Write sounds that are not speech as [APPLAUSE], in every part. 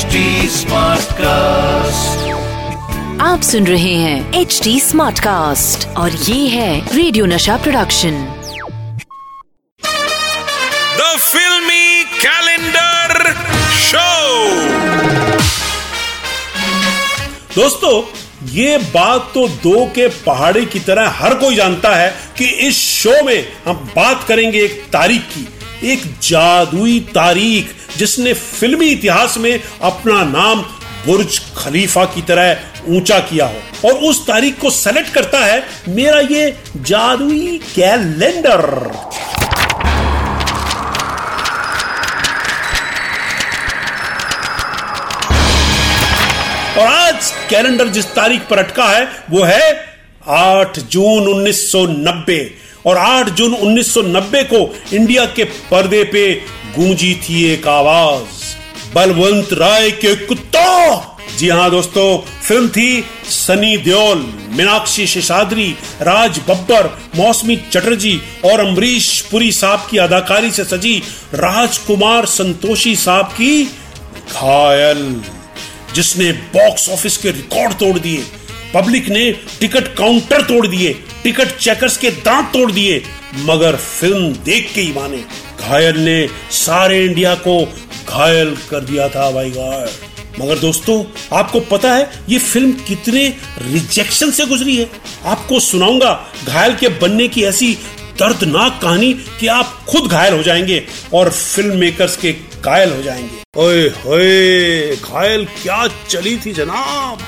HD cast आप सुन रहे हैं एच डी स्मार्ट कास्ट और ये है radio Nasha production the filmy calendar show दोस्तों ये बात तो दो के पहाड़ी की तरह हर कोई जानता है कि इस शो में हम बात करेंगे एक तारीख की एक जादुई तारीख। जिसने फिल्मी इतिहास में अपना नाम बुर्ज खलीफा की तरह ऊँचा किया हो। और उस तारीख को सेलेक्ट करता है मेरा ये जादुई कैलेंडर और आज कैलेंडर जिस तारीख पर अटका है, वो है 8 जून 1990 और 8 जून 1990 को इंडिया के पर्दे पे गूंजी थी एक आवाज़। बलवंत राय के कुत्ता। जी हाँ दोस्तों, फ़िल्म थी सनी देओल, मीनाक्षी शेषाद्री, राज बब्बर, मौसमी चटर्जी और अमरीश पुरी साहब की अदाकारी से सजी राजकुमार संतोषी साहब की घायल, जिसने बॉक्स ऑफ़िस के रिकॉर्ड तोड़ दिए, पब्लिक ने टिकट काउंटर तोड़ दिए, टिकट चेकर्स के दांत तोड़ दिए, मगर फ़िल्म देख के ही माने। घायल ने सारे इंडिया को घायल कर दिया था, भाई गॉड। मगर दोस्तों, आपको पता है, ये फ़िल्म कितने रिजेक्शन से गुजरी है। आपको सुनाऊँगा, घायल के बनने की ऐसी दर्दनाक कहानी कि आप खुद घायल हो जाएँगे और फ़िल्म मेकर्स के घायल हो जाएँगे। ओए होए, घायल क्या चली थी जनाब?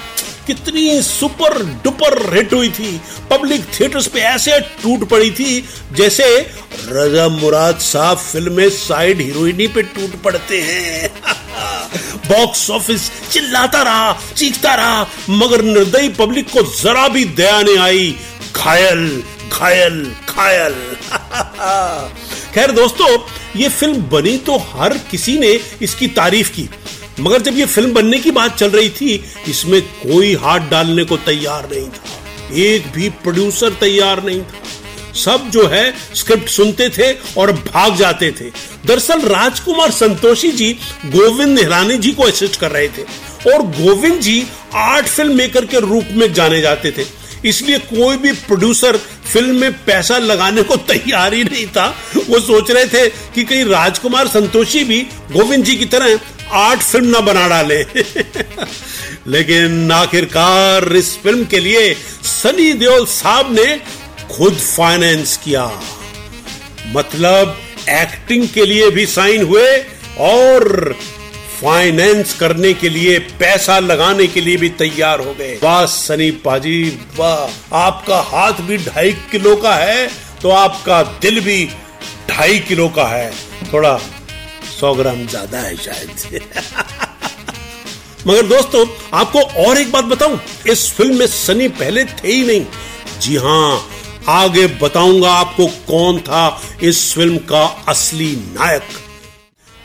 कितनी सुपर डुपर हिट हुई थी। पब्लिक थिएटर्स पे ऐसे टूट पड़ी थी जैसे रजा मुराद साहब फ़िल्म में साइड हीरोइनी पे टूट पड़ते हैं। [LAUGHS] बॉक्स ऑफ़िस चिल्लाता रहा, चीखता रहा, मगर निर्दयी पब्लिक को जरा भी दया नहीं आई। घायल घायल घायल। [LAUGHS] खैर दोस्तों, ये फ़िल्म बनी तो हर किसी ने इसकी तारीफ़ की, मगर जब ये फ़िल्म बनने की बात चल रही थी, इसमें कोई हाथ डालने को तैयार नहीं था। एक भी प्रोड्यूसर तैयार नहीं था। सब जो है स्क्रिप्ट सुनते थे और भाग जाते थे। दरअसल राजकुमार संतोषी जी गोविंद निहरानी जी को असिस्ट कर रहे थे और Govind ji art film maker के रूप में जाने जाते थे। इसलिए कोई भी प्रोड्यूसर फ़िल्म में पैसा लगाने को तैयार ही नहीं था। वो सोच रहे थे कि कहीं राजकुमार संतोषी भी गोविंद जी की तरह आर्ट फ़िल्म ना बना डाले। [LAUGHS] लेकिन आखिरकार इस फ़िल्म के लिए सनी देओल साहब ने खुद फाइनेंस किया। मतलब एक्टिंग के लिए भी साइन हुए और फाइनेंस करने के लिए, पैसा लगाने के लिए भी तैयार हो गए। वाह, सनी पाजी, वाह। आपका हाथ भी ढाई किलो का है तो आपका दिल भी ढाई किलो का है। थोड़ा सौ ग्राम ज़्यादा है शायद। [LAUGHS] मगर दोस्तों, आपको और एक बात बताऊँ, इस फ़िल्म में सनी पहले थे ही नहीं। जी हाँ आगे बताऊँगा आपको कौन था इस फ़िल्म का असली नायक।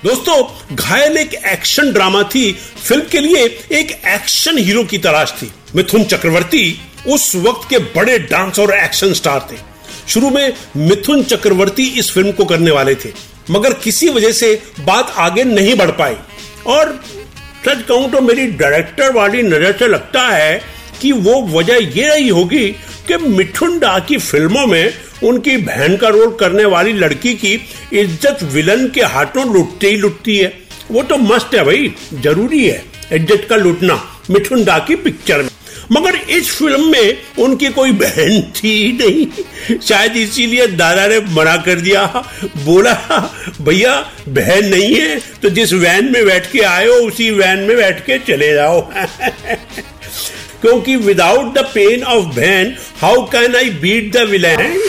दोस्तों, घायल एक एक्शन ड्रामा थी। फ़िल्म के लिए एक एक्शन हीरो की तलाश थी। मिथुन चक्रवर्ती उस वक्त के बड़े डांस और एक्शन स्टार थे। शुरू में मिथुन चक्रवर्ती इस फ़िल्म को करने वाले थे। मगर किसी वजह से बात आगे नहीं बढ़ पाई। और सच कहूँ तो मेरी डायरेक्टर वाली नज़र से लगता है कि वो वजह ये रही होगी कि मिठुन डा की फ़िल्मों में उनकी बहन का रोल करने वाली लड़की की इज़्ज़त विलन के हाथों लुटती ही लुटती है। वो तो मस्त है भाई, ज़रूरी है इज़्ज़त का लूटना मिठुन डा की पिक्चर में। मगर इस फ़िल्म में उनकी कोई बहन थी नहीं। शायद इसीलिए दादा ने मना कर दिया। बोला, भैया, बहन नहीं है तो जिस वैन में बैठ के आए हो, उसी वैन में बैठ के चले जाओ। [LAUGHS] क्योंकि without the pain of bahan how can I beat the villain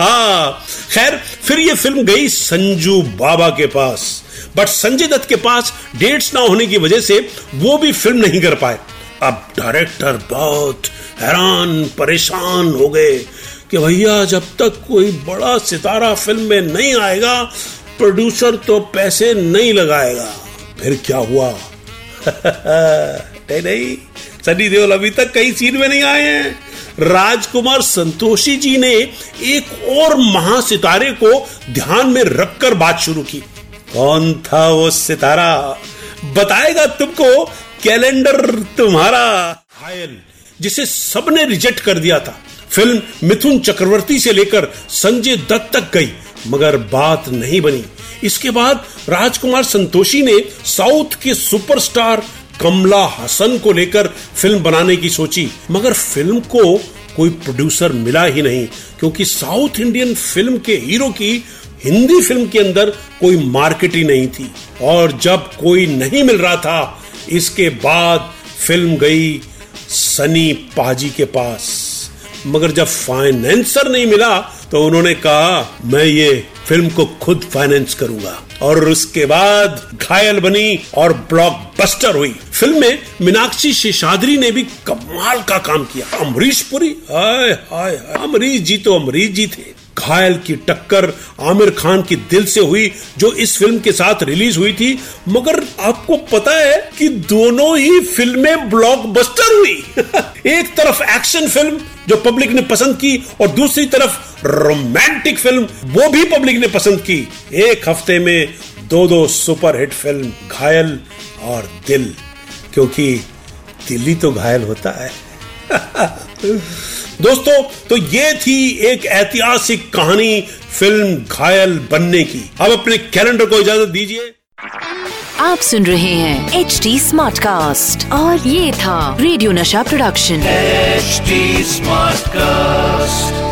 हाँ खैर, फिर ये फ़िल्म गई संजू बाबा के पास। बट संजय दत्त के पास डेट्स ना होने की वजह से वो भी फ़िल्म नहीं कर पाए। अब डायरेक्टर बहुत हैरान, परेशान हो गए कि भैया, जब तक कोई बड़ा सितारा फ़िल्म में नहीं आएगा प्रोड्यूसर तो पैसे नहीं लगाएगा। फिर क्या हुआ? [LAUGHS] नहीं नहीं। सनी देओल अभी तक कई सीन में नहीं आए हैं। राजकुमार संतोषी जी ने एक और महासितारे को ध्यान में रखकर बात शुरू की। कौन था वो सितारा? बताएगा तुमको कैलेंडर तुम्हारा। घायल जिसे सबने रिजेक्ट कर दिया था। फ़िल्म मिथुन चक्रवर्ती से लेकर संजय दत्त तक गई। मगर बात नहीं बनी। इसके बाद राजकुमार संतोषी ने साउथ के सुपरस्टार कमला हसन को लेकर फ़िल्म बनाने की सोची, मगर फ़िल्म को कोई प्रोड्यूसर मिला ही नहीं, क्योंकि साउथ इंडियन फ़िल्म के हीरो की हिंदी फ़िल्म के अंदर कोई मार्केट ही नहीं थी। और जब कोई नहीं मिल रहा था, इसके बाद फ़िल्म गई सनी पाजी के पास। मगर जब फाइनेंसर नहीं मिला तो उन्होंने कहा, मैं ये फ़िल्म को खुद फाइनेंस करूँगा। और उसके बाद घायल बनी और ब्लॉकबस्टर हुई। फ़िल्म में मीनाक्षी शेषाद्री ने भी कमाल का काम किया। अमरीश पुरी, हाय हाय अमरीश जी तो अमरीश जी थे। घायल की टक्कर आमिर खान की दिल से हुई, जो इस फ़िल्म के साथ रिलीज़ हुई थी। मगर आपको पता है कि दोनों ही फ़िल्में ब्लॉकबस्टर हुई। [LAUGHS] एक तरफ़ एक्शन फ़िल्म जो पब्लिक ने पसंद की, और दूसरी तरफ़ रोमांटिक फ़िल्म वो भी पब्लिक ने पसंद की। एक हफ़्ते में दो दो सुपरहिट फ़िल्म घायल और दिल। क्योंकि दिल्ली तो घायल होता है। [LAUGHS] दोस्तों तो ये थी एक ऐतिहासिक कहानी फ़िल्म घायल बनने की। अब अपने कैलेंडर को इजाज़त दीजिए। आप सुन रहे हैं एच डी स्मार्ट कास्ट और ये था radio Nasha production HD smart Smartcast.